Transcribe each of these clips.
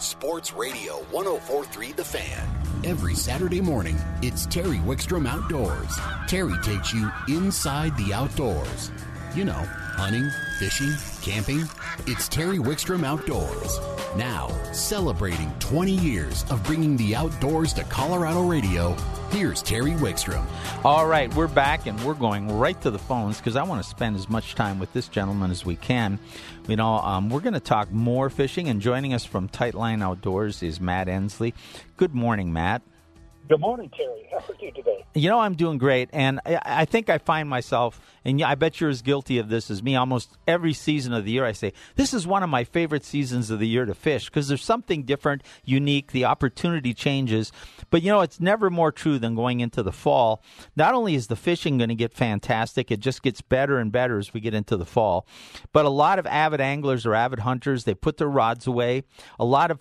Sports Radio 1043 The Fan. Every Saturday morning, it's Terry Wickstrom Outdoors. Terry takes you inside the outdoors. You know, hunting, fishing, camping. It's Terry Wickstrom Outdoors. Now, celebrating 20 years of bringing the outdoors to Colorado radio, here's Terry Wickstrom. All right, we're back and we're going right to the phones because I want to spend as much time with this gentleman as we can. You know, um, we're going to talk more fishing, and joining us from Tightline Outdoors is Matt Ensley. Good morning, Matt. Good morning, Terry. How are you today? You know, I'm doing great, and I, I think I find myself, and I bet you're as guilty of this as me. Almost every season of the year, I say this is one of my favorite seasons of the year to fish because there's something different, unique. The opportunity changes, but you know, it's never more true than going into the fall. Not only is the fishing going to get fantastic, it just gets better and better as we get into the fall. But a lot of avid anglers or avid hunters, they put their rods away. A lot of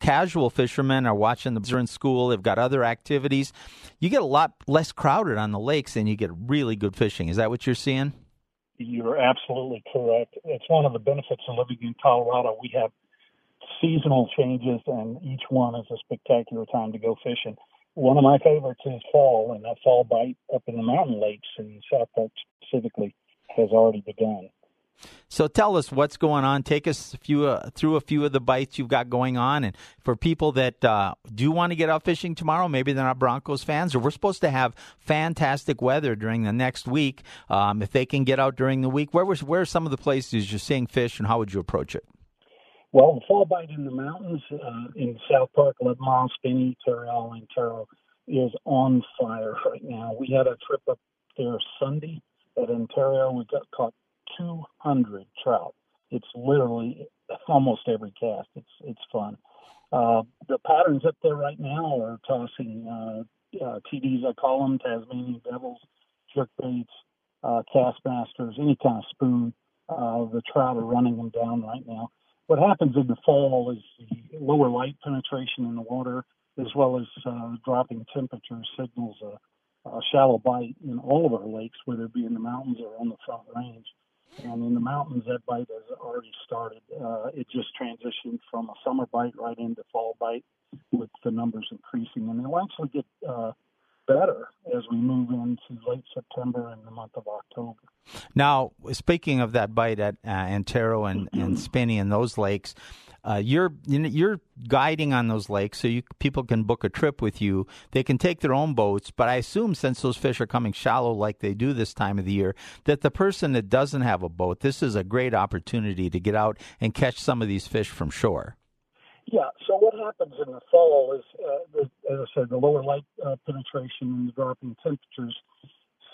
casual fishermen are watching the in school. They've got other activities. You get a lot less crowded on the lakes, and you get really good fishing. Is that what you're seeing? You're absolutely correct. It's one of the benefits of living in Colorado. We have seasonal changes, and each one is a spectacular time to go fishing. One of my favorites is fall, and that fall bite up in the mountain lakes in South Park specifically has already begun. So tell us what's going on. Take us a few, uh, through a few of the bites you've got going on. And for people that uh, do want to get out fishing tomorrow, maybe they're not Broncos fans, or we're supposed to have fantastic weather during the next week. Um, if they can get out during the week, where, was, where are some of the places you're seeing fish and how would you approach it? Well, the fall bite in the mountains uh, in South Park, 11 Mile, Spinney, Tarryall, Antero is on fire right now. We had a trip up there Sunday at Antero. We got caught 200 trout. It's literally almost every cast. It's it's fun. Uh, the patterns up there right now are tossing uh, uh, TDs, I call them Tasmanian devils, jerk baits, uh, Kastmasters, any kind of spoon. Uh, the trout are running them down right now. What happens in the fall is the lower light penetration in the water, as well as uh, dropping temperatures, signals a, a shallow bite in all of our lakes, whether it be in the mountains or on the front range. And in the mountains, that bite has already started. Uh, it just transitioned from a summer bite right into fall bite with the numbers increasing. And they'll actually get uh, better as we move into late September and the month of October. Now, speaking of that bite at uh, Antero and, and Spinney and those lakes, uh, you're you're guiding on those lakes, so you people can book a trip with you. They can take their own boats, but I assume since those fish are coming shallow like they do this time of the year, that the person that doesn't have a boat, this is a great opportunity to get out and catch some of these fish from shore. Yeah. So what happens in the fall is, uh, the, as I said, the lower light uh, penetration and the dropping temperatures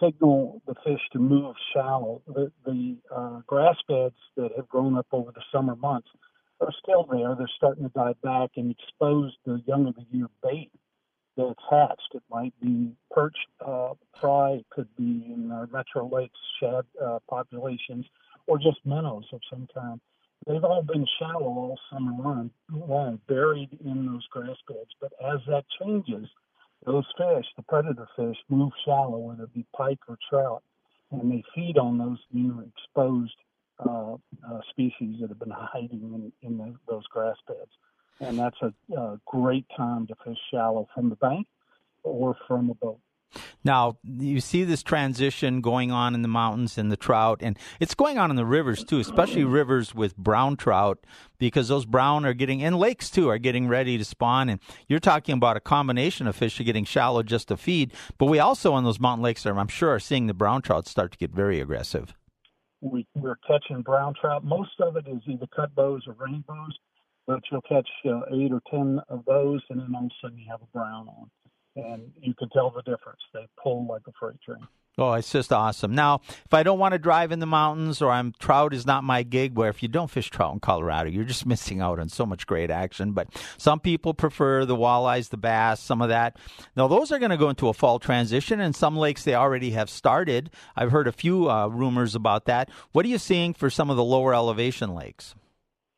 signal the fish to move shallow. The, the uh, grass beds that have grown up over the summer months are still there. They're starting to die back and expose the young of the year bait that's hatched. It might be perch uh, fry, it could be in our metro lakes shad uh, populations, or just minnows of some kind. They've all been shallow all summer long, long, buried in those grass beds. But as that changes, those fish, the predator fish, move shallow, whether it be pike or trout, and they feed on those new exposed uh, uh, species that have been hiding in, in the, those grass beds. And that's a, a great time to fish shallow from the bank or from a boat. Now, you see this transition going on in the mountains and the trout, and it's going on in the rivers too, especially rivers with brown trout, because those brown are getting, and lakes too, are getting ready to spawn. And you're talking about a combination of fish are getting shallow just to feed, but we also on those mountain lakes are, I'm sure, are seeing the brown trout start to get very aggressive we, we're catching brown trout. Most of it is either cuttbows or rainbows, but you'll catch uh, eight or ten of those, and then all of a sudden you have a brown on, and you can tell the difference. They pull like a freight train. Oh, it's just awesome. Now, if I don't want to drive in the mountains or I'm trout is not my gig, where if you don't fish trout in Colorado, you're just missing out on so much great action. But some people prefer the walleyes, the bass, some of that. Now, those are going to go into a fall transition, and some lakes they already have started. I've heard a few uh, rumors about that. What are you seeing for some of the lower elevation lakes?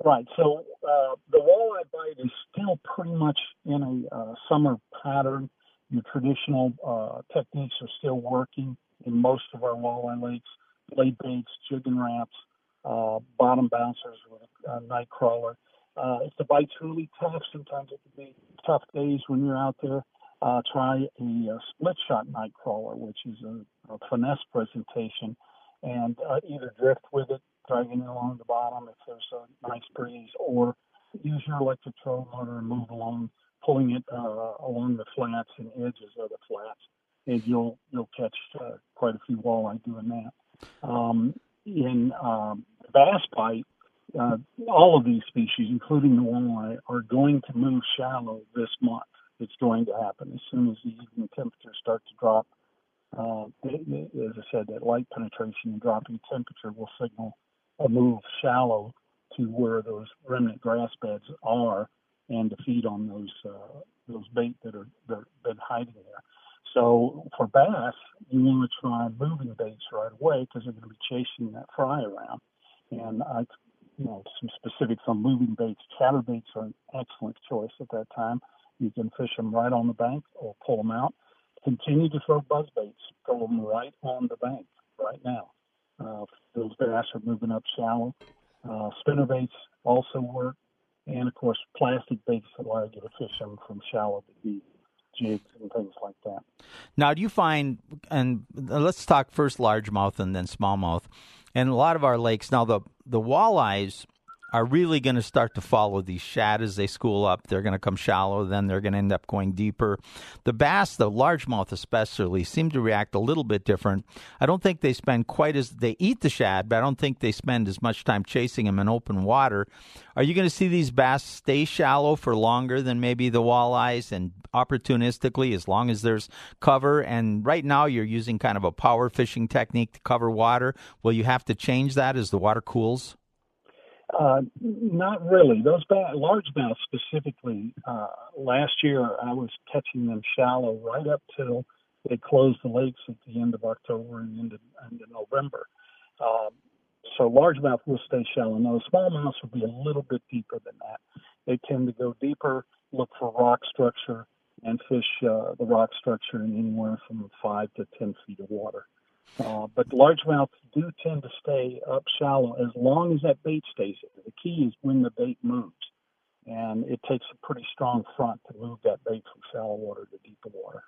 Right. So uh, the walleye bite is still pretty much in a uh, summer pattern. Your traditional uh, techniques are still working in most of our walleye lakes, blade baits, jigging Raps, uh, bottom bouncers with a night crawler. Uh, if the bite's really tough, sometimes it can be tough days when you're out there. Uh, try a, a split shot night crawler, which is a, a finesse presentation, and uh, either drift with it, dragging it along the bottom if there's a nice breeze, or use your electric trolling motor and move along, pulling it uh, along the flats and edges of the flats, and you'll you'll catch uh, quite a few walleye doing that. Um, in um, bass bite, uh, all of these species, including the walleye, are going to move shallow this month. It's going to happen as soon as the evening temperatures start to drop. Uh, as I said, that light penetration and dropping temperature will signal a move shallow to where those remnant grass beds are, and to feed on those uh, those bait that are that have been hiding there. So for bass, you want to try moving baits right away because they're going to be chasing that fry around. And I, you know, some specifics on moving baits. Chatter baits are an excellent choice at that time. You can fish them right on the bank or pull them out. Continue to throw buzz baits. Throw them right on the bank right now. Uh, those bass are moving up shallow. Uh, spinner baits also work. And of course, plastic baits allow you to fish them from shallow to deep jigs and things like that. Now, do you find, and let's talk first largemouth and then smallmouth, and a lot of our lakes now the the walleyes are really going to start to follow these shad as they school up. They're going to come shallow, then they're going to end up going deeper. The bass, the largemouth especially, seem to react a little bit different. I don't think they spend quite as they eat the shad, but I don't think they spend as much time chasing them in open water. Are you going to see these bass stay shallow for longer than maybe the walleyes and opportunistically as long as there's cover? And right now you're using kind of a power fishing technique to cover water. Will you have to change that as the water cools? Uh, not really. Those ba- largemouth specifically, uh, last year I was catching them shallow right up till they closed the lakes at the end of October and into, into November. Um, so largemouth will stay shallow. Now, the smallmouths will be a little bit deeper than that. They tend to go deeper, look for rock structure, and fish uh, the rock structure in anywhere from five to ten feet of water. Uh, but largemouth do tend to stay up shallow as long as that bait stays there. The key is when the bait moves. And it takes a pretty strong front to move that bait from shallow water to deeper water.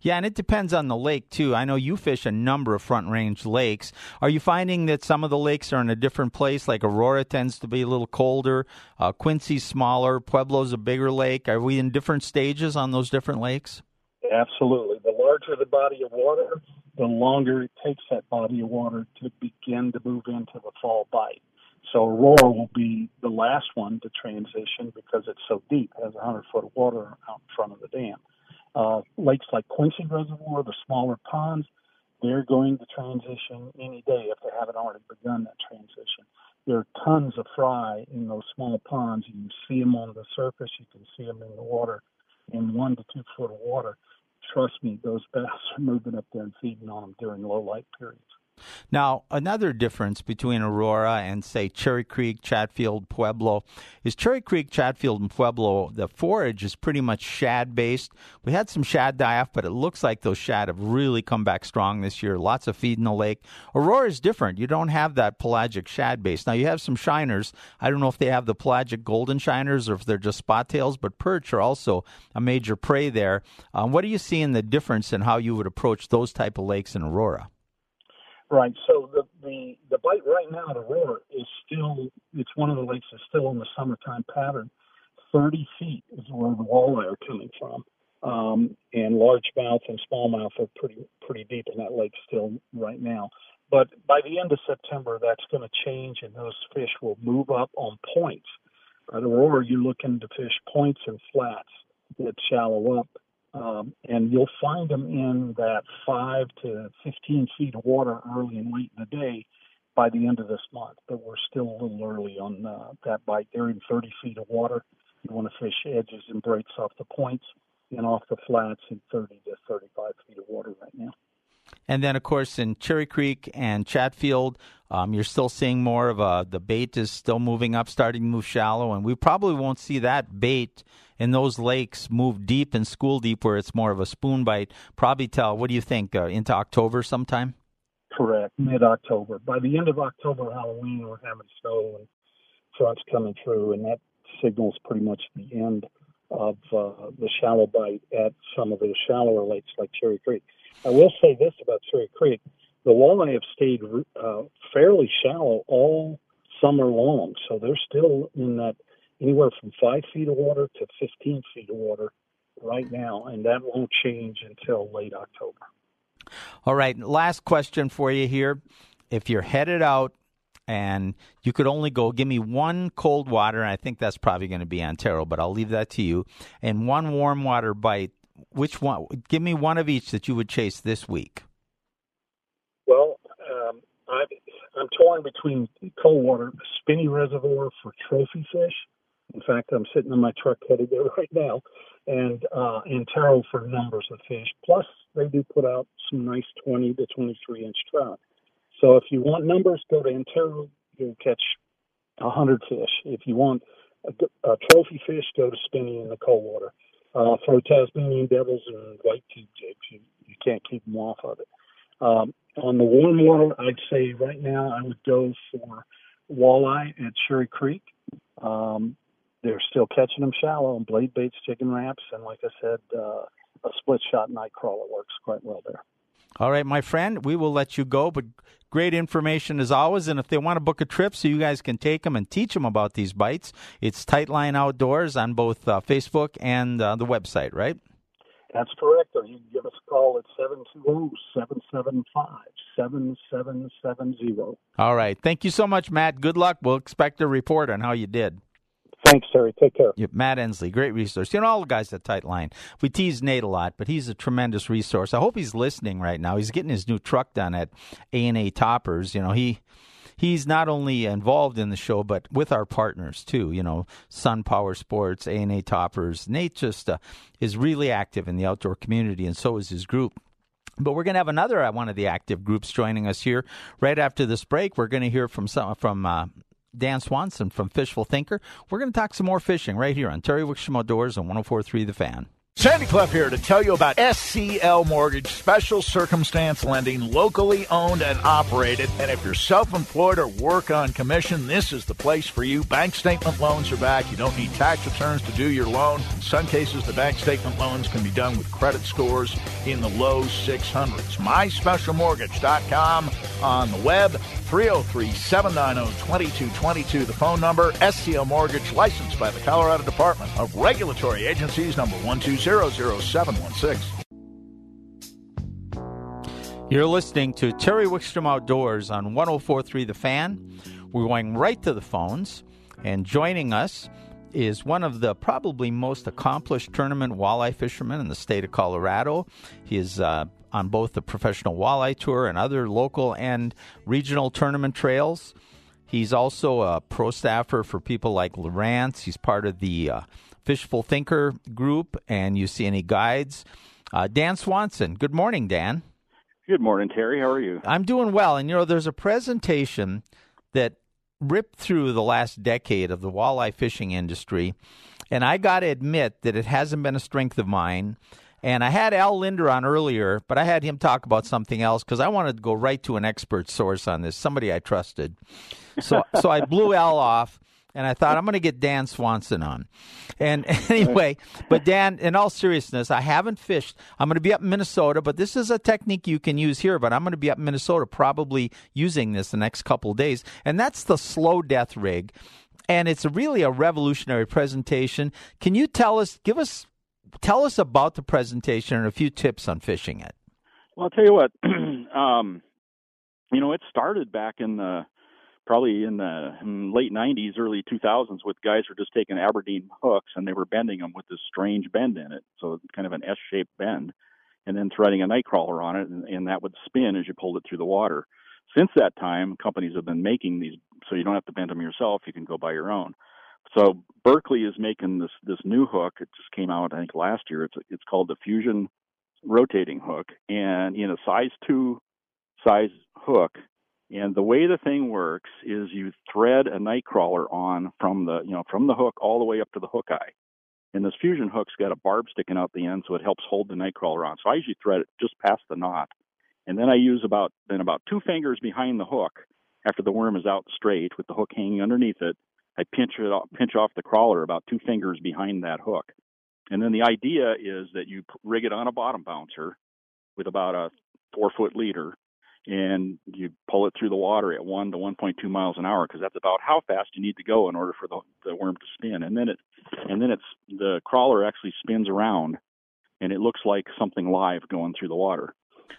Yeah, and it depends on the lake too. I know you fish a number of front range lakes. Are you finding that some of the lakes are in a different place? Like Aurora tends to be a little colder, uh, Quincy's smaller, Pueblo's a bigger lake. Are we in different stages on those different lakes? Absolutely. The larger the body of water, the longer it takes that body of water to begin to move into the fall bite. So Aurora will be the last one to transition because it's so deep, it has 100 foot of water out in front of the dam. Uh, lakes like Quincy Reservoir, the smaller ponds, they're going to transition any day if they haven't already begun that transition. There are tons of fry in those small ponds. You can see them on the surface, you can see them in the water in one to two foot of water trust me, those bass are moving up there and feeding on them during low light periods. Now, another difference between Aurora and, say, Cherry Creek, Chatfield, Pueblo is Cherry Creek, Chatfield, and Pueblo, the forage is pretty much shad based. We had some shad die off, but it looks like those shad have really come back strong this year. Lots of feed in the lake. Aurora is different. You don't have that pelagic shad base. Now, you have some shiners. I don't know if they have the pelagic golden shiners or if they're just spot tails, but perch are also a major prey there. Um, what are you seeing the difference in how you would approach those type of lakes in Aurora? Right. So the the the bite right now at Aurora is still it's one of the lakes that's still in the summertime pattern. Thirty feet is where the walleye are coming from, um, and largemouth and smallmouth are pretty pretty deep in that lake still right now. But by the end of September, that's going to change, and those fish will move up on points. At Aurora, you're looking to fish points and flats that shallow up um, and you'll find them in that five to 15 feet of water early and late in the day by the end of this month. But we're still a little early on uh, that bite. They're in 30 feet of water. You want to fish edges and breaks off the points and off the flats in 30 to 35 feet of water right now. And then, of course, in Cherry Creek and Chatfield, um, you're still seeing more of a the bait is still moving up, starting to move shallow, and we probably won't see that bait in those lakes move deep and school deep where it's more of a spoon bite. Probably tell. What do you think? Uh, into October sometime. Correct, mid October. By the end of October, Halloween, we're having snow and fronts coming through, and that signals pretty much the end of uh, the shallow bite at some of the shallower lakes like Cherry Creek. I will say this about Cherry Creek: the walleye have stayed uh, fairly shallow all summer long, so they're still in that anywhere from five feet of water to 15 feet of water right now, and that won't change until late October. All right, last question for you here. If you're headed out and you could only go, give me one cold water, and I think that's probably going to be Antero, but I'll leave that to you, and one warm water bite. Which one? Give me one of each that you would chase this week. I am torn between cold water, Spinney Reservoir for trophy fish. In fact, I'm sitting in my truck headed there right now, and uh, Antero for numbers of fish. Plus, they do put out some nice 20 to 23 inch trout. So if you want numbers, go to Antero. You'll catch 100 fish. If you want a, a trophy fish, go to Spinney in the cold water. Uh, throw Tasmanian devils and white tube jigs. You, you can't keep them off of it. Um, on the warm water, I'd say right now I would go for walleye at Cherry Creek. Um, they're still catching them shallow and blade baits, Jigging Raps, and like I said, uh, a split shot night crawler works quite well there. All right, my friend, we will let you go, but great information as always. And if they want to book a trip so you guys can take them and teach them about these bites, it's Tightline Outdoors on both uh, Facebook and uh, the website, right? That's correct. Or you can give us a call at 720 775 7770. All right. Thank you so much, Matt. Good luck. We'll expect a report on how you did. Thanks, Terry. Take care. Yeah, Matt Ensley, great resource. You know, all the guys at Tightline. We tease Nate a lot, but he's a tremendous resource. I hope he's listening right now. He's getting his new truck done at A&A Toppers. You know, he he's not only involved in the show, but with our partners too. You know, Sun Power Sports, A&A Toppers. Nate just uh, is really active in the outdoor community, and so is his group. But we're going to have another uh, one of the active groups joining us here right after this break. We're going to hear from some from uh, Dan Swanson from Fishful Thinker. We're going to talk some more fishing right here on Terry Wickstrom Outdoors on 1043 The Fan. Sandy Clough here to tell you about SCL Mortgage, special circumstance lending, locally owned and operated. And if you're self employed or work on commission, this is the place for you. Bank statement loans are back. You don't need tax returns to do your loan. In some cases, the bank statement loans can be done with credit scores in the low 600s. MySpecialMortgage.com on the web. 303 790 2222, the phone number. SCL Mortgage, licensed by the Colorado Department of Regulatory Agencies, number 1200716. You're listening to Terry Wickstrom Outdoors on 1043 The Fan. We're going right to the phones, and joining us is one of the probably most accomplished tournament walleye fishermen in the state of Colorado. He is uh, on both the Professional Walleye Tour and other local and regional tournament trails. He's also a pro staffer for people like Lowrance. He's part of the uh, Fishful Thinker group, and you see any guides. Uh, Dan Swanson. Good morning, Dan. Good morning, Terry. How are you? I'm doing well. And, you know, there's a presentation that ripped through the last decade of the walleye fishing industry. And I got to admit that it hasn't been a strength of mine. And I had Al Lindner on earlier, but I had him talk about something else because I wanted to go right to an expert source on this, somebody I trusted. So, so I blew Al off, and I thought I'm going to get Dan Swanson on. And anyway, but Dan, in all seriousness, I haven't fished. I'm going to be up in Minnesota, but this is a technique you can use here. But I'm going to be up in Minnesota, probably using this the next couple days, and that's the slow death rig and it's really a revolutionary presentation. Can you tell us, give us tell us about the presentation and a few tips on fishing it. Well, I'll tell you what. um, you know, it started back in the probably in the late 90s, early 2000s, with guys were just taking Aberdeen hooks and they were bending them with this strange bend in it, so kind of an S-shaped bend, and then threading a night crawler on it, and, and that would spin as you pulled it through the water. Since that time, companies have been making these, so you don't have to bend them yourself. You can go buy your own. So Berkley is making this this new hook. It just came out I think last year. It's it's called the Fusion rotating hook, and in a size two size hook. And the way the thing works is you thread a nightcrawler on from the you know from the hook all the way up to the hook eye. And this fusion hook's got a barb sticking out the end, so it helps hold the nightcrawler on. So I usually thread it just past the knot, and then I use about then about two fingers behind the hook after the worm is out straight with the hook hanging underneath it I pinch it off, pinch off the crawler about two fingers behind that hook, and then the idea is that you rig it on a bottom bouncer with about a four foot leader, and you pull it through the water at one to 1.2 miles an hour because that's about how fast you need to go in order for the, the worm to spin. And then it, and then it's the crawler actually spins around, and it looks like something live going through the water.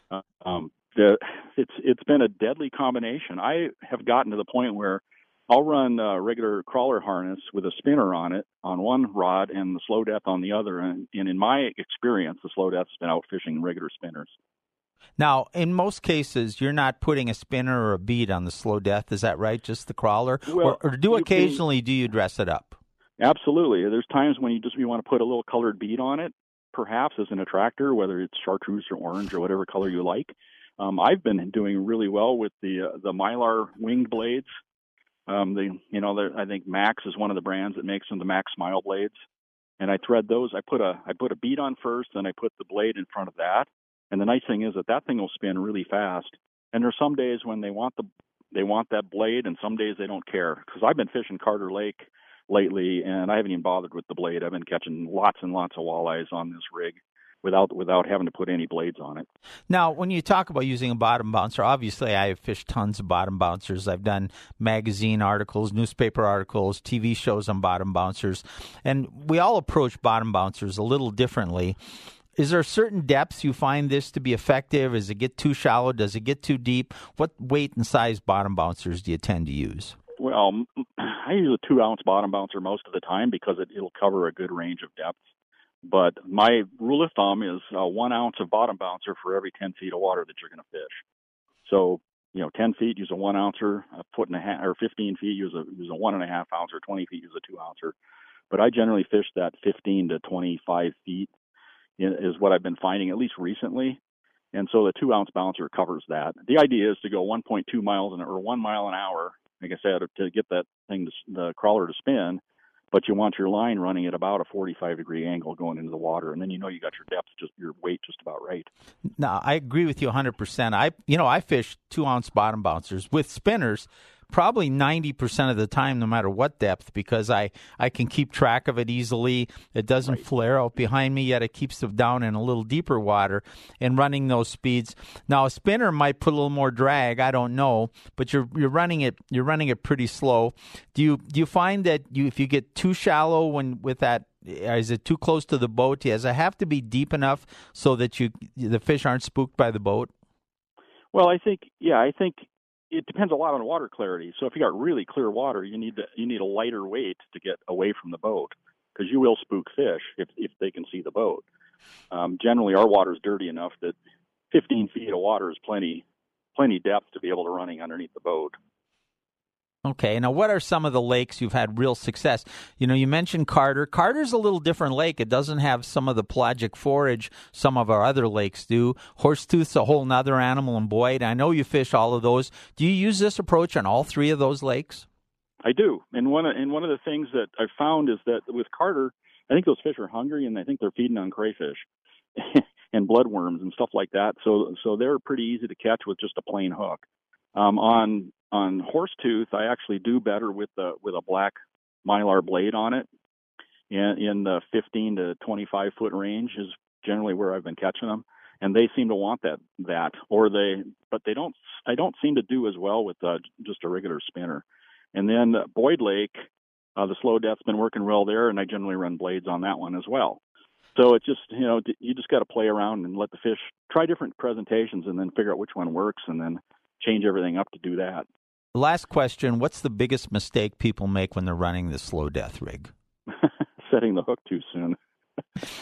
Uh, um, the, it's it's been a deadly combination. I have gotten to the point where I'll run a regular crawler harness with a spinner on it on one rod and the slow death on the other. And, and in my experience, the slow death's been out fishing regular spinners. Now, in most cases, you're not putting a spinner or a bead on the slow death. Is that right? Just the crawler, well, or, or, do occasionally can, do you dress it up? Absolutely. There's times when you just you want to put a little colored bead on it, perhaps as an attractor, whether it's chartreuse or orange or whatever color you like. Um, I've been doing really well with the uh, the mylar winged blades. Um, the you know I think Mack's is one of the brands that makes them the Mack's Smile blades, and I thread those. I put a I put a bead on first, then I put the blade in front of that, and the nice thing is that that thing will spin really fast. And there's some days when they want the they want that blade, and some days they don't care. Because I've been fishing Carter Lake lately, and I haven't even bothered with the blade. I've been catching lots and lots of walleyes on this rig without without having to put any blades on it. Now, when you talk about using a bottom bouncer, obviously I have fished tons of bottom bouncers. I've done magazine articles, newspaper articles, TV shows on bottom bouncers, and we all approach bottom bouncers a little differently is there certain depths you find this to be effective? Does it get too shallow? Does it get too deep? What weight and size bottom bouncers do you tend to use? Well, I use a two ounce bottom bouncer most of the time because it, it'll cover a good range of depths. But my rule of thumb is uh, one ounce of bottom bouncer for every 10 feet of water that you're going to fish. So, you know, 10 feet use a one ouncer, a foot and a half, or 15 feet use a use a one and a half ouncer, 20 feet use a two ouncer. But I generally fish that 15 to 25 feet is what I've been finding at least recently. And so the two ounce bouncer covers that. The idea is to go 1.2 miles an or one mile an hour, like I said, to get that thing, to, the crawler to spin. But you want your line running at about a 45 degree angle going into the water, and then you know you got your depth, just your weight, just about right. No, I agree with you 100. percent I, you know, I fish two ounce bottom bouncers with spinners probably 90% of the time, no matter what depth, because I, I can keep track of it easily. It doesn't right. flare out behind me, yet it keeps it down in a little deeper water and running those speeds. Now, a spinner might put a little more drag, I don't know, but you're, you're running it, you're running it pretty slow. Do you, do you find that you, if you get too shallow when with that uh, is it too close to the boat? Does it have to be deep enough so that you the fish aren't spooked by the boat? Well, I think yeah, I think it depends a lot on water clarity. So if you got really clear water, you need to, you need a lighter weight to get away from the boat because you will spook fish if if they can see the boat. Um, generally, our water is dirty enough that 15 feet of water is plenty plenty depth to be able to running underneath the boat. Okay. Now, what are some of the lakes you've had real success? You know, you mentioned Carter. Carter's a little different lake. It doesn't have some of the pelagic forage some of our other lakes do. Horsetooth's a whole nother animal, and Boyd, I know you fish all of those. Do you use this approach on all three of those lakes? I do. And one of, and one of the things that I've found is that with Carter, I think those fish are hungry and I think they're feeding on crayfish and bloodworms and stuff like that. So so they're pretty easy to catch with just a plain hook. Um, on on horse tooth, I actually do better with the with a black mylar blade on it. In, in the 15 to 25 foot range is generally where I've been catching them, and they seem to want that that or they but they don't I don't seem to do as well with uh, just a regular spinner. And then Boyd Lake, uh, the slow death's been working well there, and I generally run blades on that one as well. So it's just you know you just got to play around and let the fish try different presentations, and then figure out which one works, and then change everything up to do that. Last question What's the biggest mistake people make when they're running the slow death rig? Setting the hook too soon.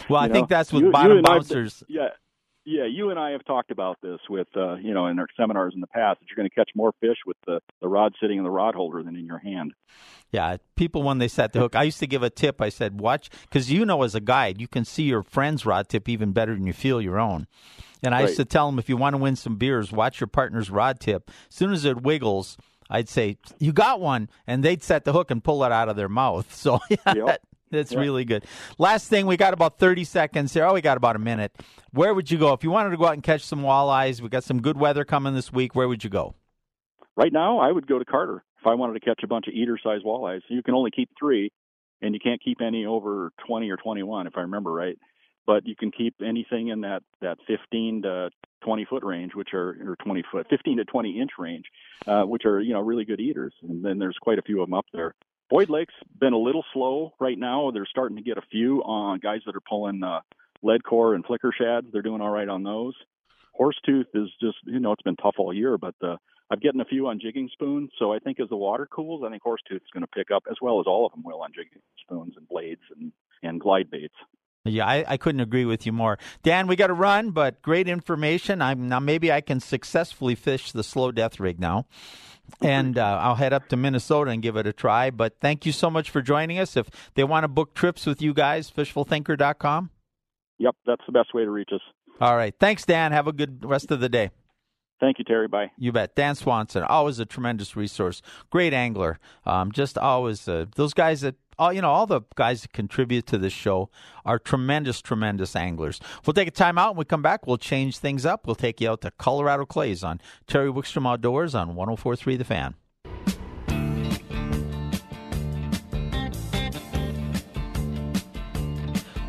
Well, I know, think that's with you, bottom you bouncers. I, yeah. Yeah, you and I have talked about this with, uh, you know, in our seminars in the past that you're going to catch more fish with the, the rod sitting in the rod holder than in your hand. Yeah, people when they set the hook, I used to give a tip. I said, watch, because you know, as a guide, you can see your friend's rod tip even better than you feel your own. And I right. used to tell them, if you want to win some beers, watch your partner's rod tip. As soon as it wiggles, I'd say, "You got one," and they'd set the hook and pull it out of their mouth. So yeah, yep. that, that's yep. really good. Last thing, we got about thirty seconds here. Oh, we got about a minute. Where would you go if you wanted to go out and catch some walleyes? We got some good weather coming this week. Where would you go? Right now, I would go to Carter. if I wanted to catch a bunch of eater-sized walleyes, you can only keep three, and you can't keep any over 20 or 21, if I remember right. But you can keep anything in that that 15 to 20 foot range, which are or 20 foot, 15 to 20 inch range, uh, which are you know really good eaters. And then there's quite a few of them up there. Boyd Lake's been a little slow right now. They're starting to get a few on guys that are pulling uh, lead core and flicker shads. They're doing all right on those. Horsetooth is just you know it's been tough all year, but uh, I'm getting a few on jigging spoons. So I think as the water cools, I think Horsetooth is going to pick up as well as all of them will on jigging spoons and blades and and glide baits. Yeah, I, I couldn't agree with you more. Dan, we got to run, but great information. I'm now maybe I can successfully fish the slow death rig now. And uh, I'll head up to Minnesota and give it a try. But thank you so much for joining us. If they want to book trips with you guys, fishfulthinker.com. Yep, that's the best way to reach us. All right. Thanks, Dan. Have a good rest of the day. Thank you, Terry. Bye. You bet. Dan Swanson, always a tremendous resource. Great angler. Um, just always uh, those guys that all you know, all the guys that contribute to this show are tremendous, tremendous anglers. We'll take a time out. When we come back, we'll change things up. We'll take you out to Colorado Clays on Terry Wickstrom Outdoors on 104.3 The Fan.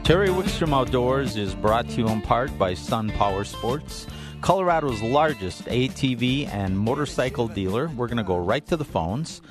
Terry Wickstrom Outdoors is brought to you in part by Sun Power Sports. Colorado's largest ATV and motorcycle dealer. We're going to go right to the phones.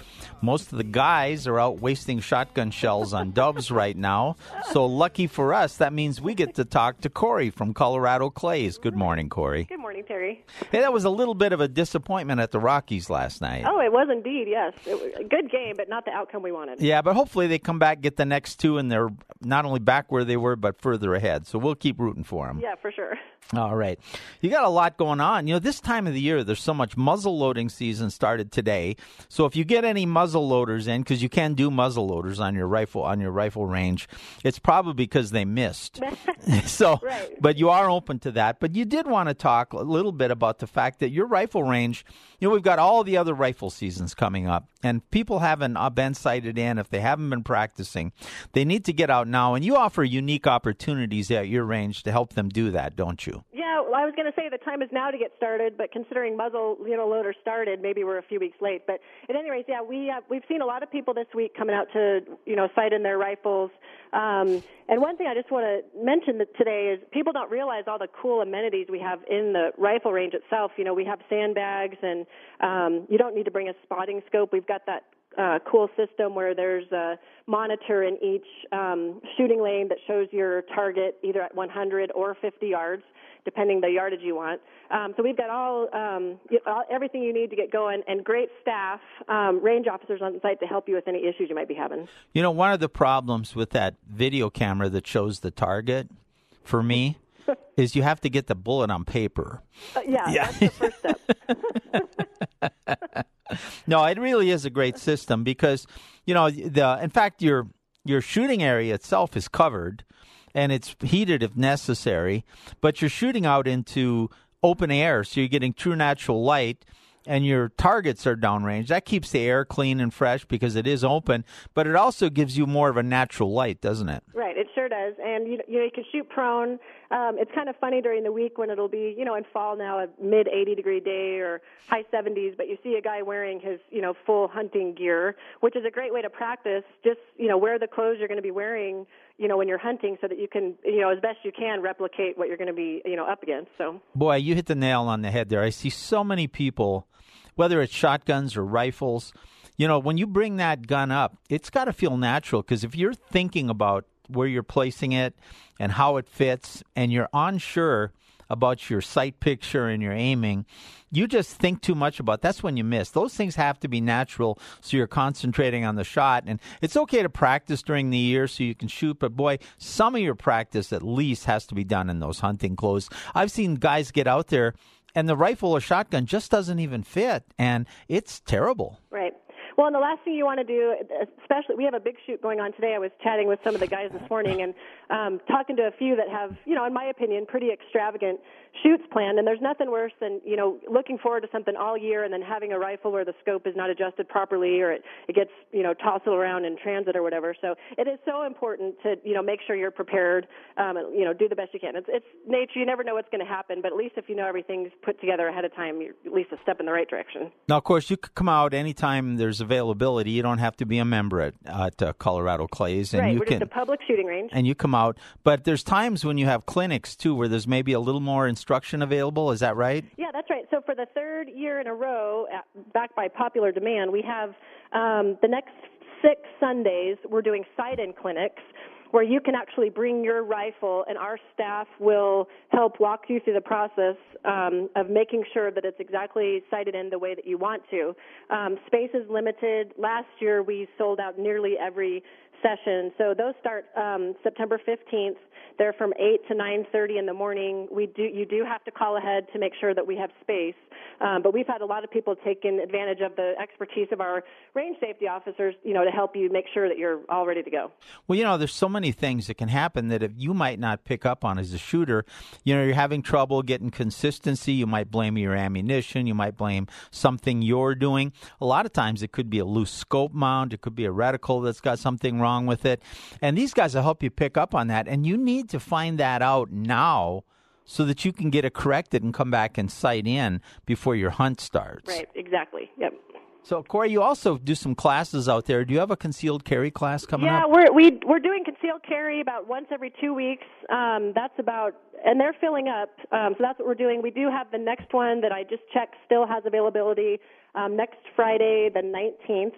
Most of the guys are out wasting shotgun shells on doves right now. So lucky for us, that means we get to talk to Corey from Colorado Clays. Good morning, Corey. Good morning, Terry. Hey, that was a little bit of a disappointment at the Rockies last night. Oh, it was indeed. Yes, it was a good game, but not the outcome we wanted. Yeah, but hopefully they come back, get the next two, and they're not only back where they were, but further ahead. So we'll keep rooting for them. Yeah, for sure. All right. You got a lot going on. You know, this time of the year, there's so much muzzle loading season started today. So if you get any muzzle loaders in, because you can do muzzle loaders on your rifle on your rifle range, it's probably because they missed. so, Right. but you are open to that. But you did want to talk a little bit about the fact that your rifle range. You know, we've got all the other rifle seasons coming up, and people haven't uh, been sighted in. If they haven't been practicing, they need to get out now. And you offer unique opportunities at your range to help them do that, don't you? Yeah, well, I was going to say the time is now to get started, but considering muzzle you know loader started, maybe we're a few weeks late. But at any rate, yeah, we uh, we've seen a lot of people this week coming out to you know sight in their rifles. Um, and one thing I just want to mention that today is people don't realize all the cool amenities we have in the rifle range itself. You know, we have sandbags, and um, you don't need to bring a spotting scope. We've got that uh, cool system where there's a monitor in each um, shooting lane that shows your target either at 100 or 50 yards, depending the yardage you want. Um, so we've got all, um, y- all everything you need to get going, and great staff, um, range officers on site to help you with any issues you might be having. You know, one of the problems with that video camera that shows the target for me is you have to get the bullet on paper. Uh, yeah, that's the first step. No, it really is a great system because you know the in fact your your shooting area itself is covered and it's heated if necessary, but you're shooting out into open air, so you're getting true natural light and your targets are downrange. That keeps the air clean and fresh because it is open, but it also gives you more of a natural light, doesn't it? Right, it sure does. And you, you know, you can shoot prone. Um, it's kind of funny during the week when it'll be, you know, in fall now, a mid 80 degree day or high 70s, but you see a guy wearing his, you know, full hunting gear, which is a great way to practice. Just, you know, wear the clothes you're going to be wearing, you know, when you're hunting so that you can, you know, as best you can replicate what you're going to be, you know, up against. So, Boy, you hit the nail on the head there. I see so many people, whether it's shotguns or rifles, you know, when you bring that gun up, it's got to feel natural because if you're thinking about where you're placing it and how it fits and you're unsure about your sight picture and your aiming, you just think too much about that's when you miss. Those things have to be natural so you're concentrating on the shot and it's okay to practice during the year so you can shoot, but boy, some of your practice at least has to be done in those hunting clothes. I've seen guys get out there and the rifle or shotgun just doesn't even fit and it's terrible. right. Well, and the last thing you want to do, especially, we have a big shoot going on today. I was chatting with some of the guys this morning, and um, talking to a few that have, you know, in my opinion, pretty extravagant shoots planned. And there's nothing worse than, you know, looking forward to something all year and then having a rifle where the scope is not adjusted properly or it, it gets, you know, tousled around in transit or whatever. So it is so important to, you know, make sure you're prepared, um, and, you know, do the best you can. It's, it's nature. You never know what's going to happen, but at least if you know everything's put together ahead of time, you're at least a step in the right direction. Now, of course, you could come out anytime there's availability. You don't have to be a member at, at uh, Colorado Clays, and right, you we're can just a public shooting range. and you come out. But there's times when you have clinics too, where there's maybe a little more instruction available. Is that right? Yeah, that's right. So for the third year in a row, backed by popular demand, we have um, the next six Sundays we're doing sight-in clinics where you can actually bring your rifle and our staff will help walk you through the process um, of making sure that it's exactly sighted in the way that you want to. Um, space is limited. Last year we sold out nearly every session. So those start um, September 15th. They're from 8 to 9:30 in the morning. We do you do have to call ahead to make sure that we have space. Um, but we've had a lot of people taking advantage of the expertise of our range safety officers, you know, to help you make sure that you're all ready to go. Well, you know, there's so many things that can happen that if you might not pick up on as a shooter, you know, you're having trouble getting consistency. You might blame your ammunition. You might blame something you're doing. A lot of times it could be a loose scope mount. It could be a reticle that's got something wrong with it. And these guys will help you pick up on that. And you need to find that out now so that you can get it corrected and come back and sight in before your hunt starts. Right, exactly. Yep. So, Corey, you also do some classes out there. Do you have a concealed carry class coming yeah, up? Yeah, we're we, we're doing concealed carry about once every two weeks. Um, that's about, and they're filling up. Um, so that's what we're doing. We do have the next one that I just checked still has availability um, next Friday, the 19th.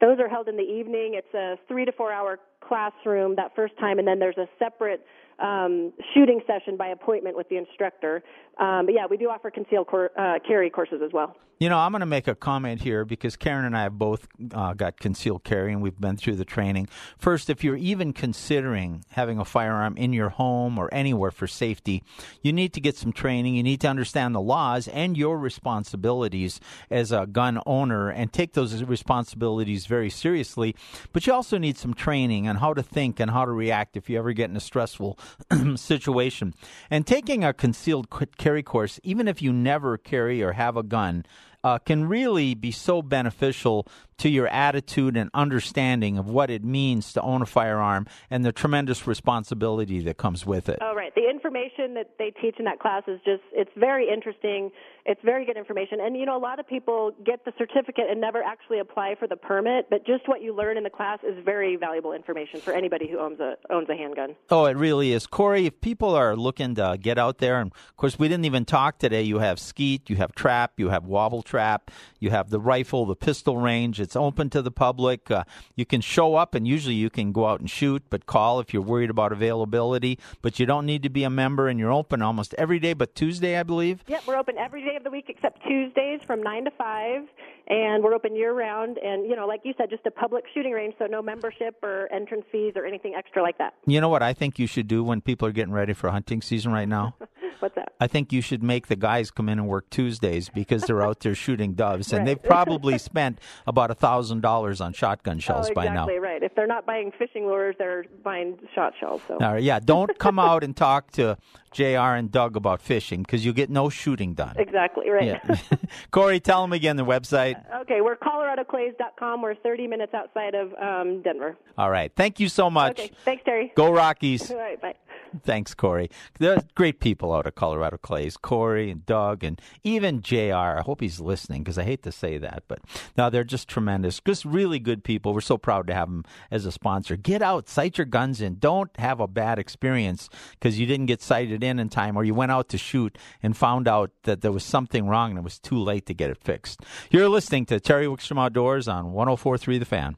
Those are held in the evening. It's a three to four hour classroom that first time, and then there's a separate um, shooting session by appointment with the instructor. Um, but yeah, we do offer concealed cor- uh, carry courses as well. You know, I'm going to make a comment here because Karen and I have both uh, got concealed carry and we've been through the training. First, if you're even considering having a firearm in your home or anywhere for safety, you need to get some training. You need to understand the laws and your responsibilities as a gun owner and take those responsibilities very seriously. But you also need some training on how to think and how to react if you ever get in a stressful situation. And taking a concealed carry course, even if you never carry or have a gun, uh, can really be so beneficial to your attitude and understanding of what it means to own a firearm and the tremendous responsibility that comes with it. Oh, right. The information that they teach in that class is just, it's very interesting. It's very good information. And, you know, a lot of people get the certificate and never actually apply for the permit, but just what you learn in the class is very valuable information for anybody who owns a, owns a handgun. Oh, it really is. Corey, if people are looking to get out there, and of course, we didn't even talk today, you have skeet, you have trap, you have wobble trap, you have the rifle, the pistol range. It's open to the public. Uh, you can show up, and usually you can go out and shoot, but call if you're worried about availability. But you don't need to be a member, and you're open almost every day but Tuesday, I believe. Yep, we're open every day of the week except Tuesdays from 9 to 5, and we're open year round. And, you know, like you said, just a public shooting range, so no membership or entrance fees or anything extra like that. You know what I think you should do when people are getting ready for hunting season right now? What's that? I think you should make the guys come in and work Tuesdays because they're out there shooting doves, and Right. they've probably spent about a thousand dollars on shotgun shells oh, by now. exactly right. If they're not buying fishing lures, they're buying shot shells. So. All right, yeah, don't come out and talk to Jr. and Doug about fishing because you'll get no shooting done. Exactly right. Yeah. Corey, tell them again the website. okay, we're coloradoclays.com. We're 30 minutes outside of um, Denver. All right, thank you so much. Okay, thanks, Terry. Go Rockies. All right, bye. Thanks, Corey. There's great people out of Colorado Clays. Corey and Doug and even JR. I hope he's listening because I hate to say that, but no, they're just tremendous. Just really good people. We're so proud to have them as a sponsor. Get out, sight your guns in. Don't have a bad experience because you didn't get sighted in in time or you went out to shoot and found out that there was something wrong and it was too late to get it fixed. You're listening to Terry Wickstrom Outdoors on 1043 The Fan.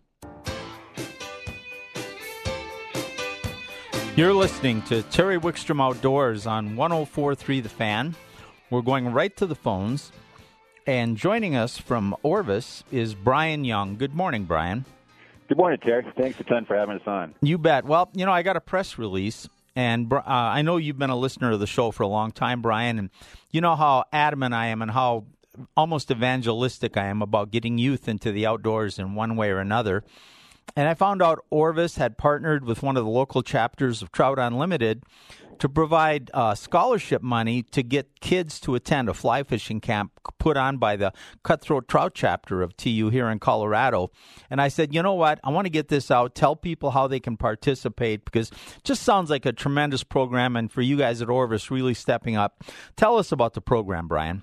You're listening to Terry Wickstrom Outdoors on 1043 The Fan. We're going right to the phones. And joining us from Orvis is Brian Young. Good morning, Brian. Good morning, Terry. Thanks a ton for having us on. You bet. Well, you know, I got a press release, and uh, I know you've been a listener of the show for a long time, Brian, and you know how adamant I am and how almost evangelistic I am about getting youth into the outdoors in one way or another. And I found out Orvis had partnered with one of the local chapters of Trout Unlimited to provide uh, scholarship money to get kids to attend a fly fishing camp put on by the Cutthroat Trout chapter of TU here in Colorado. And I said, you know what? I want to get this out, tell people how they can participate because it just sounds like a tremendous program. And for you guys at Orvis, really stepping up. Tell us about the program, Brian.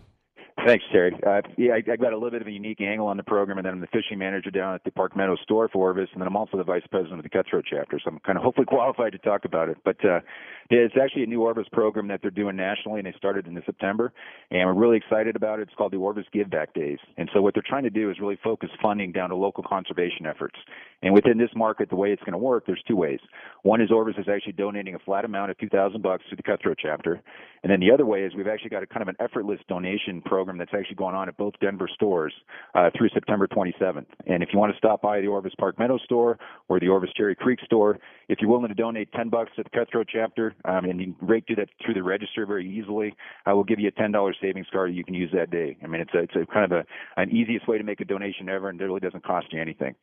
Thanks, Terry. Uh, yeah, I, I got a little bit of a unique angle on the program, and then I'm the fishing manager down at the Park Meadows store for Orvis, and then I'm also the vice president of the Cutthroat chapter, so I'm kind of hopefully qualified to talk about it. But uh, it's actually a new Orvis program that they're doing nationally, and they started in September, and we're really excited about it. It's called the Orvis Give Back Days, and so what they're trying to do is really focus funding down to local conservation efforts. And within this market, the way it's going to work, there's two ways. One is Orvis is actually donating a flat amount of 2,000 bucks to the Cutthroat chapter, and then the other way is we've actually got a kind of an effortless donation program that's actually going on at both Denver stores uh, through September 27th. And if you want to stop by the Orvis Park Meadow store or the Orvis Cherry Creek store, if you're willing to donate 10 bucks to the Cutthroat chapter, um, and you can rate do that through the register very easily, I will give you a $10 savings card that you can use that day. I mean, it's a, it's a kind of a, an easiest way to make a donation ever, and it really doesn't cost you anything.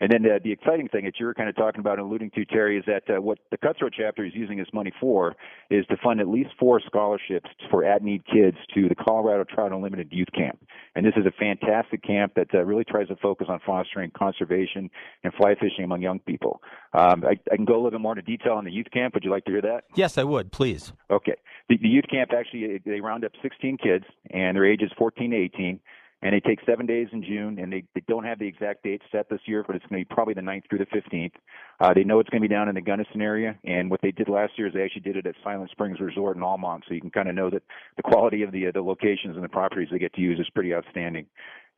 And then uh, the exciting thing that you were kind of talking about and alluding to, Terry, is that uh, what the Cutthroat chapter is using this money for is to fund at least four scholarships for at-need kids to the Colorado Trout Unlimited Youth Camp. And this is a fantastic camp that uh, really tries to focus on fostering conservation and fly fishing among young people. Um, I, I, can go a little bit more into detail on the youth camp. Would you like to hear that? Yes, I would. Please. Okay. The, the youth camp actually they round up 16 kids, and their ages 14 to 18 and they take seven days in June, and they, they don't have the exact date set this year, but it's going to be probably the 9th through the 15th. Uh, they know it's going to be down in the Gunnison area, and what they did last year is they actually did it at Silent Springs Resort in Almont, so you can kind of know that the quality of the uh, the locations and the properties they get to use is pretty outstanding.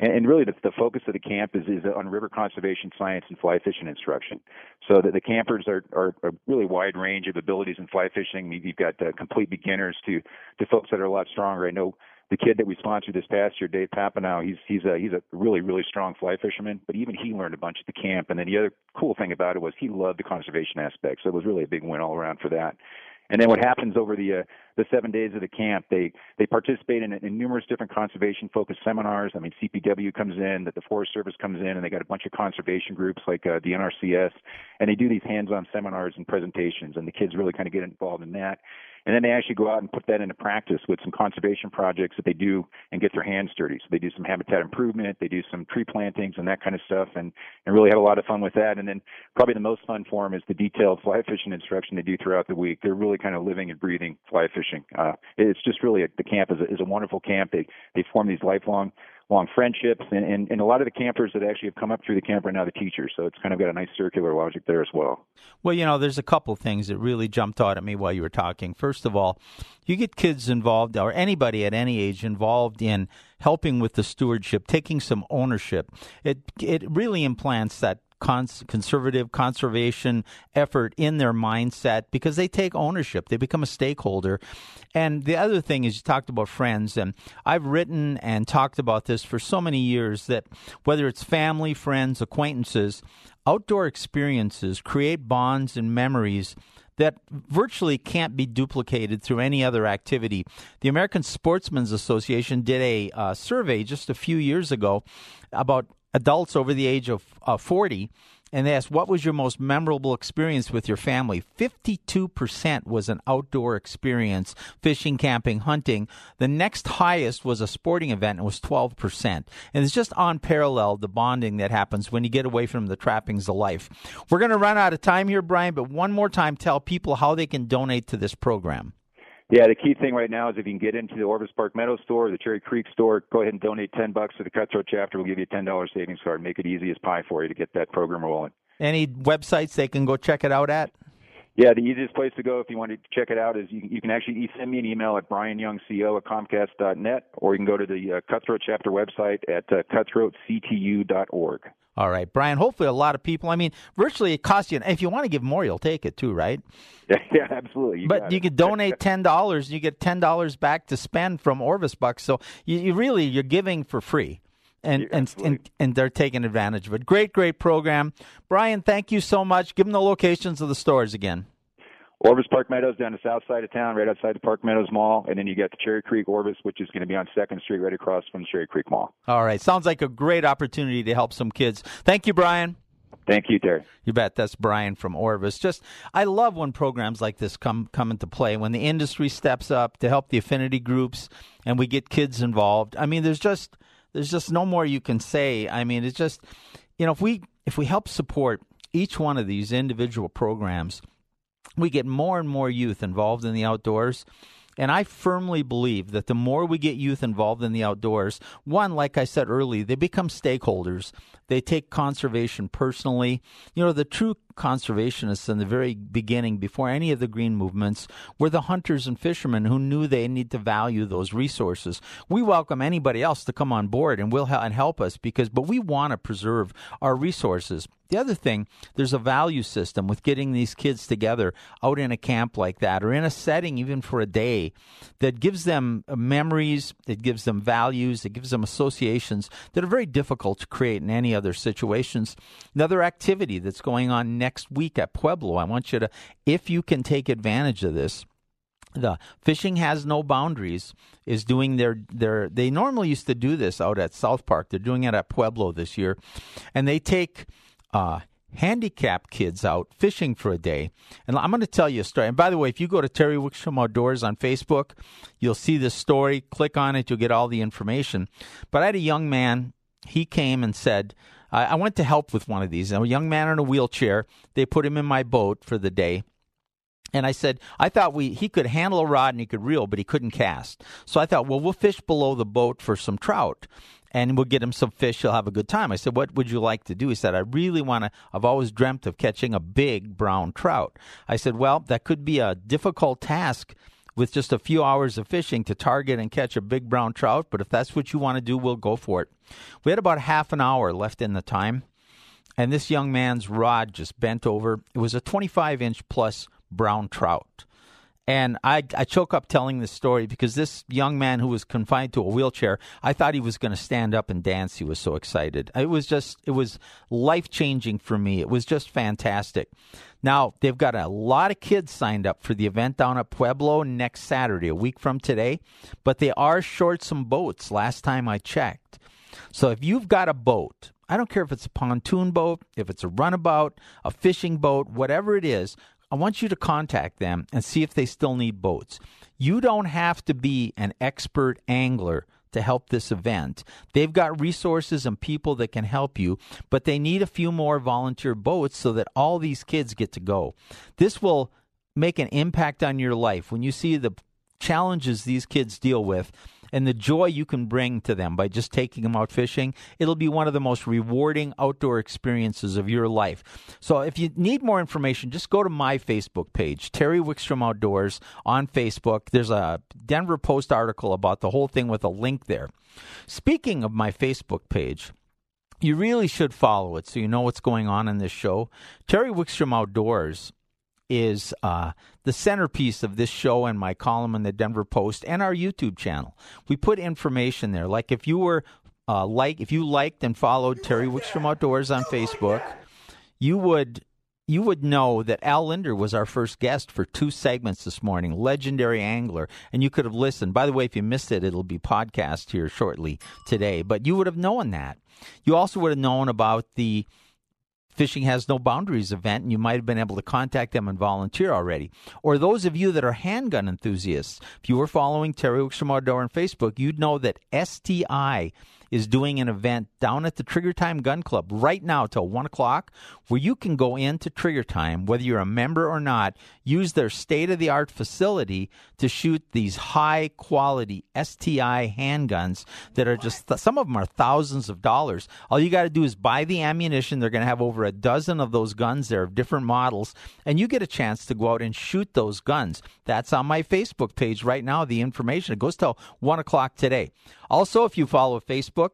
And, and really, the, the focus of the camp is, is on river conservation science and fly fishing instruction. So that the campers are, are a really wide range of abilities in fly fishing. You've got uh, complete beginners to to folks that are a lot stronger. I know the kid that we sponsored this past year, Dave Papanow, he's he's a he's a really really strong fly fisherman. But even he learned a bunch at the camp. And then the other cool thing about it was he loved the conservation aspect. So it was really a big win all around for that. And then what happens over the uh, the seven days of the camp? They they participate in, in numerous different conservation focused seminars. I mean, CPW comes in, that the Forest Service comes in, and they got a bunch of conservation groups like uh, the NRCS, and they do these hands-on seminars and presentations, and the kids really kind of get involved in that. And then they actually go out and put that into practice with some conservation projects that they do and get their hands dirty. So they do some habitat improvement, they do some tree plantings and that kind of stuff, and and really have a lot of fun with that. And then probably the most fun for them is the detailed fly fishing instruction they do throughout the week. They're really kind of living and breathing fly fishing. Uh, it's just really a, the camp is a, is a wonderful camp. They they form these lifelong long friendships, and, and, and a lot of the campers that actually have come up through the camp are now the teachers. So it's kind of got a nice circular logic there as well. Well, you know, there's a couple things that really jumped out at me while you were talking. First of all, you get kids involved, or anybody at any age involved in helping with the stewardship, taking some ownership. It it really implants that cons- conservative conservation effort in their mindset because they take ownership. They become a stakeholder. And the other thing is, you talked about friends, and I've written and talked about this for so many years that whether it's family, friends, acquaintances, outdoor experiences create bonds and memories that virtually can't be duplicated through any other activity. The American Sportsmen's Association did a uh, survey just a few years ago about adults over the age of uh, 40 and they asked, What was your most memorable experience with your family? 52% was an outdoor experience fishing, camping, hunting. The next highest was a sporting event, and was 12%. And it's just unparalleled the bonding that happens when you get away from the trappings of life. We're going to run out of time here, Brian, but one more time, tell people how they can donate to this program. Yeah, the key thing right now is if you can get into the Orvis Park Meadow store, the Cherry Creek store, go ahead and donate ten bucks to the Cutthroat chapter. We'll give you a ten dollars savings card. Make it easy as pie for you to get that program rolling. Any websites they can go check it out at? Yeah, the easiest place to go if you want to check it out is you, you can actually send me an email at brianyoungco at comcast.net, or you can go to the uh, Cutthroat chapter website at uh, cutthroatctu.org. All right, Brian. Hopefully, a lot of people. I mean, virtually it costs you. If you want to give more, you'll take it too, right? Yeah, yeah absolutely. You but you could donate ten dollars, and you get ten dollars back to spend from Orvis Bucks. So you, you really you're giving for free. And, yeah, and, and and they're taking advantage of it. Great, great program, Brian. Thank you so much. Give them the locations of the stores again. Orvis Park Meadows down the south side of town, right outside the Park Meadows Mall, and then you got the Cherry Creek Orvis, which is going to be on Second Street, right across from Cherry Creek Mall. All right, sounds like a great opportunity to help some kids. Thank you, Brian. Thank you, Terry. You bet. That's Brian from Orvis. Just, I love when programs like this come come into play. When the industry steps up to help the affinity groups, and we get kids involved. I mean, there's just there's just no more you can say. I mean, it's just, you know, if we if we help support each one of these individual programs, we get more and more youth involved in the outdoors. And I firmly believe that the more we get youth involved in the outdoors, one, like I said earlier, they become stakeholders. They take conservation personally. You know, the true conservationists in the very beginning, before any of the green movements, were the hunters and fishermen who knew they need to value those resources. We welcome anybody else to come on board and will and help us because, but we want to preserve our resources. The other thing, there's a value system with getting these kids together out in a camp like that or in a setting even for a day that gives them memories, it gives them values, it gives them associations that are very difficult to create in any other situations. Another activity that's going on next week at Pueblo, I want you to, if you can take advantage of this, the fishing has no boundaries is doing their their they normally used to do this out at South Park. They're doing it at Pueblo this year. And they take uh, handicapped kids out fishing for a day. And I'm going to tell you a story. And by the way, if you go to Terry Wickstrom Outdoors on Facebook, you'll see this story. Click on it, you'll get all the information. But I had a young man, he came and said, I went to help with one of these. A young man in a wheelchair. They put him in my boat for the day. And I said, I thought we he could handle a rod and he could reel, but he couldn't cast. So I thought, well, we'll fish below the boat for some trout and we'll get him some fish. He'll have a good time. I said, What would you like to do? He said, I really want to, I've always dreamt of catching a big brown trout. I said, Well, that could be a difficult task with just a few hours of fishing to target and catch a big brown trout, but if that's what you want to do, we'll go for it. We had about half an hour left in the time, and this young man's rod just bent over. It was a 25 inch plus brown trout. And I, I choke up telling this story because this young man who was confined to a wheelchair, I thought he was going to stand up and dance. He was so excited. It was just, it was life changing for me. It was just fantastic. Now, they've got a lot of kids signed up for the event down at Pueblo next Saturday, a week from today, but they are short some boats last time I checked. So if you've got a boat, I don't care if it's a pontoon boat, if it's a runabout, a fishing boat, whatever it is, I want you to contact them and see if they still need boats. You don't have to be an expert angler to help this event. They've got resources and people that can help you, but they need a few more volunteer boats so that all these kids get to go. This will make an impact on your life when you see the challenges these kids deal with and the joy you can bring to them by just taking them out fishing, it'll be one of the most rewarding outdoor experiences of your life. So if you need more information, just go to my Facebook page, Terry Wickstrom Outdoors on Facebook. There's a Denver Post article about the whole thing with a link there. Speaking of my Facebook page, you really should follow it so you know what's going on in this show. Terry Wickstrom Outdoors is uh, the centerpiece of this show and my column in the Denver Post and our YouTube channel. We put information there. Like if you were uh, like if you liked and followed Terry Wickstrom Outdoors on Facebook, you would you would know that Al Lindner was our first guest for two segments this morning, legendary angler, and you could have listened. By the way, if you missed it, it'll be podcast here shortly today. But you would have known that. You also would have known about the Fishing Has No Boundaries event, and you might have been able to contact them and volunteer already. Or those of you that are handgun enthusiasts, if you were following Terry Wickstrom Outdoor on Facebook, you'd know that STI is doing an event down at the Trigger Time Gun Club right now till 1 o'clock where you can go into Trigger Time, whether you're a member or not, use their state of the art facility to shoot these high quality STI handguns that are just, some of them are thousands of dollars. All you got to do is buy the ammunition. They're going to have over a dozen of those guns there of different models, and you get a chance to go out and shoot those guns. That's on my Facebook page right now, the information. It goes till 1 o'clock today. Also, if you follow Facebook,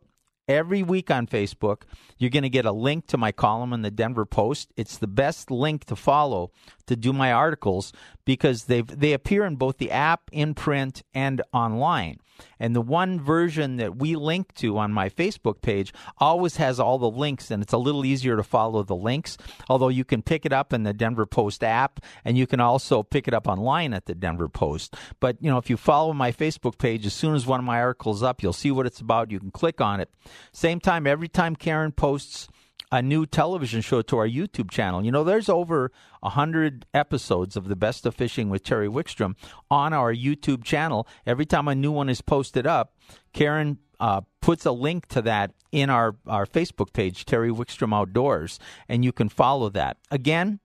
every week on Facebook, you're going to get a link to my column in the Denver Post. It's the best link to follow to do my articles because they they appear in both the app, in print, and online. And the one version that we link to on my Facebook page always has all the links, and it's a little easier to follow the links. Although you can pick it up in the Denver Post app, and you can also pick it up online at the Denver Post. But you know, if you follow my Facebook page, as soon as one of my articles up, you'll see what it's about. You can click on it. Same time, every time Karen posts a new television show to our YouTube channel. You know, there's over a hundred episodes of the Best of Fishing with Terry Wickstrom on our YouTube channel. Every time a new one is posted up, Karen uh, puts a link to that in our, our Facebook page, Terry Wickstrom Outdoors, and you can follow that. Again,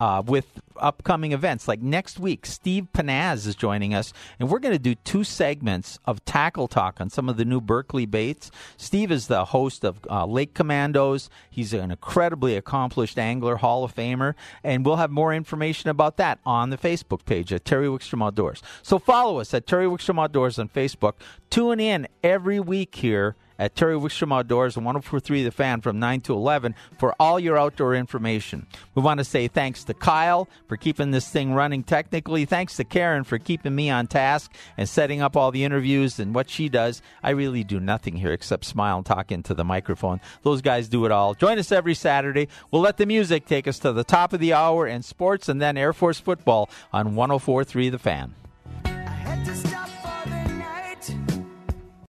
uh, with upcoming events. Like next week, Steve Pennaz is joining us, and we're going to do two segments of tackle talk on some of the new Berkley baits. Steve is the host of uh, Lake Commandos. He's an incredibly accomplished angler, Hall of Famer, and we'll have more information about that on the Facebook page at Terry Wickstrom Outdoors. So follow us at Terry Wickstrom Outdoors on Facebook. Tune in every week here at Terry Wickstrom Outdoors and 1043 The Fan from 9 to 11 for all your outdoor information. We want to say thanks to Kyle for keeping this thing running technically. Thanks to Karen for keeping me on task and setting up all the interviews and what she does. I really do nothing here except smile and talk into the microphone. Those guys do it all. Join us every Saturday. We'll let the music take us to the top of the hour and sports and then Air Force football on 1043 The Fan.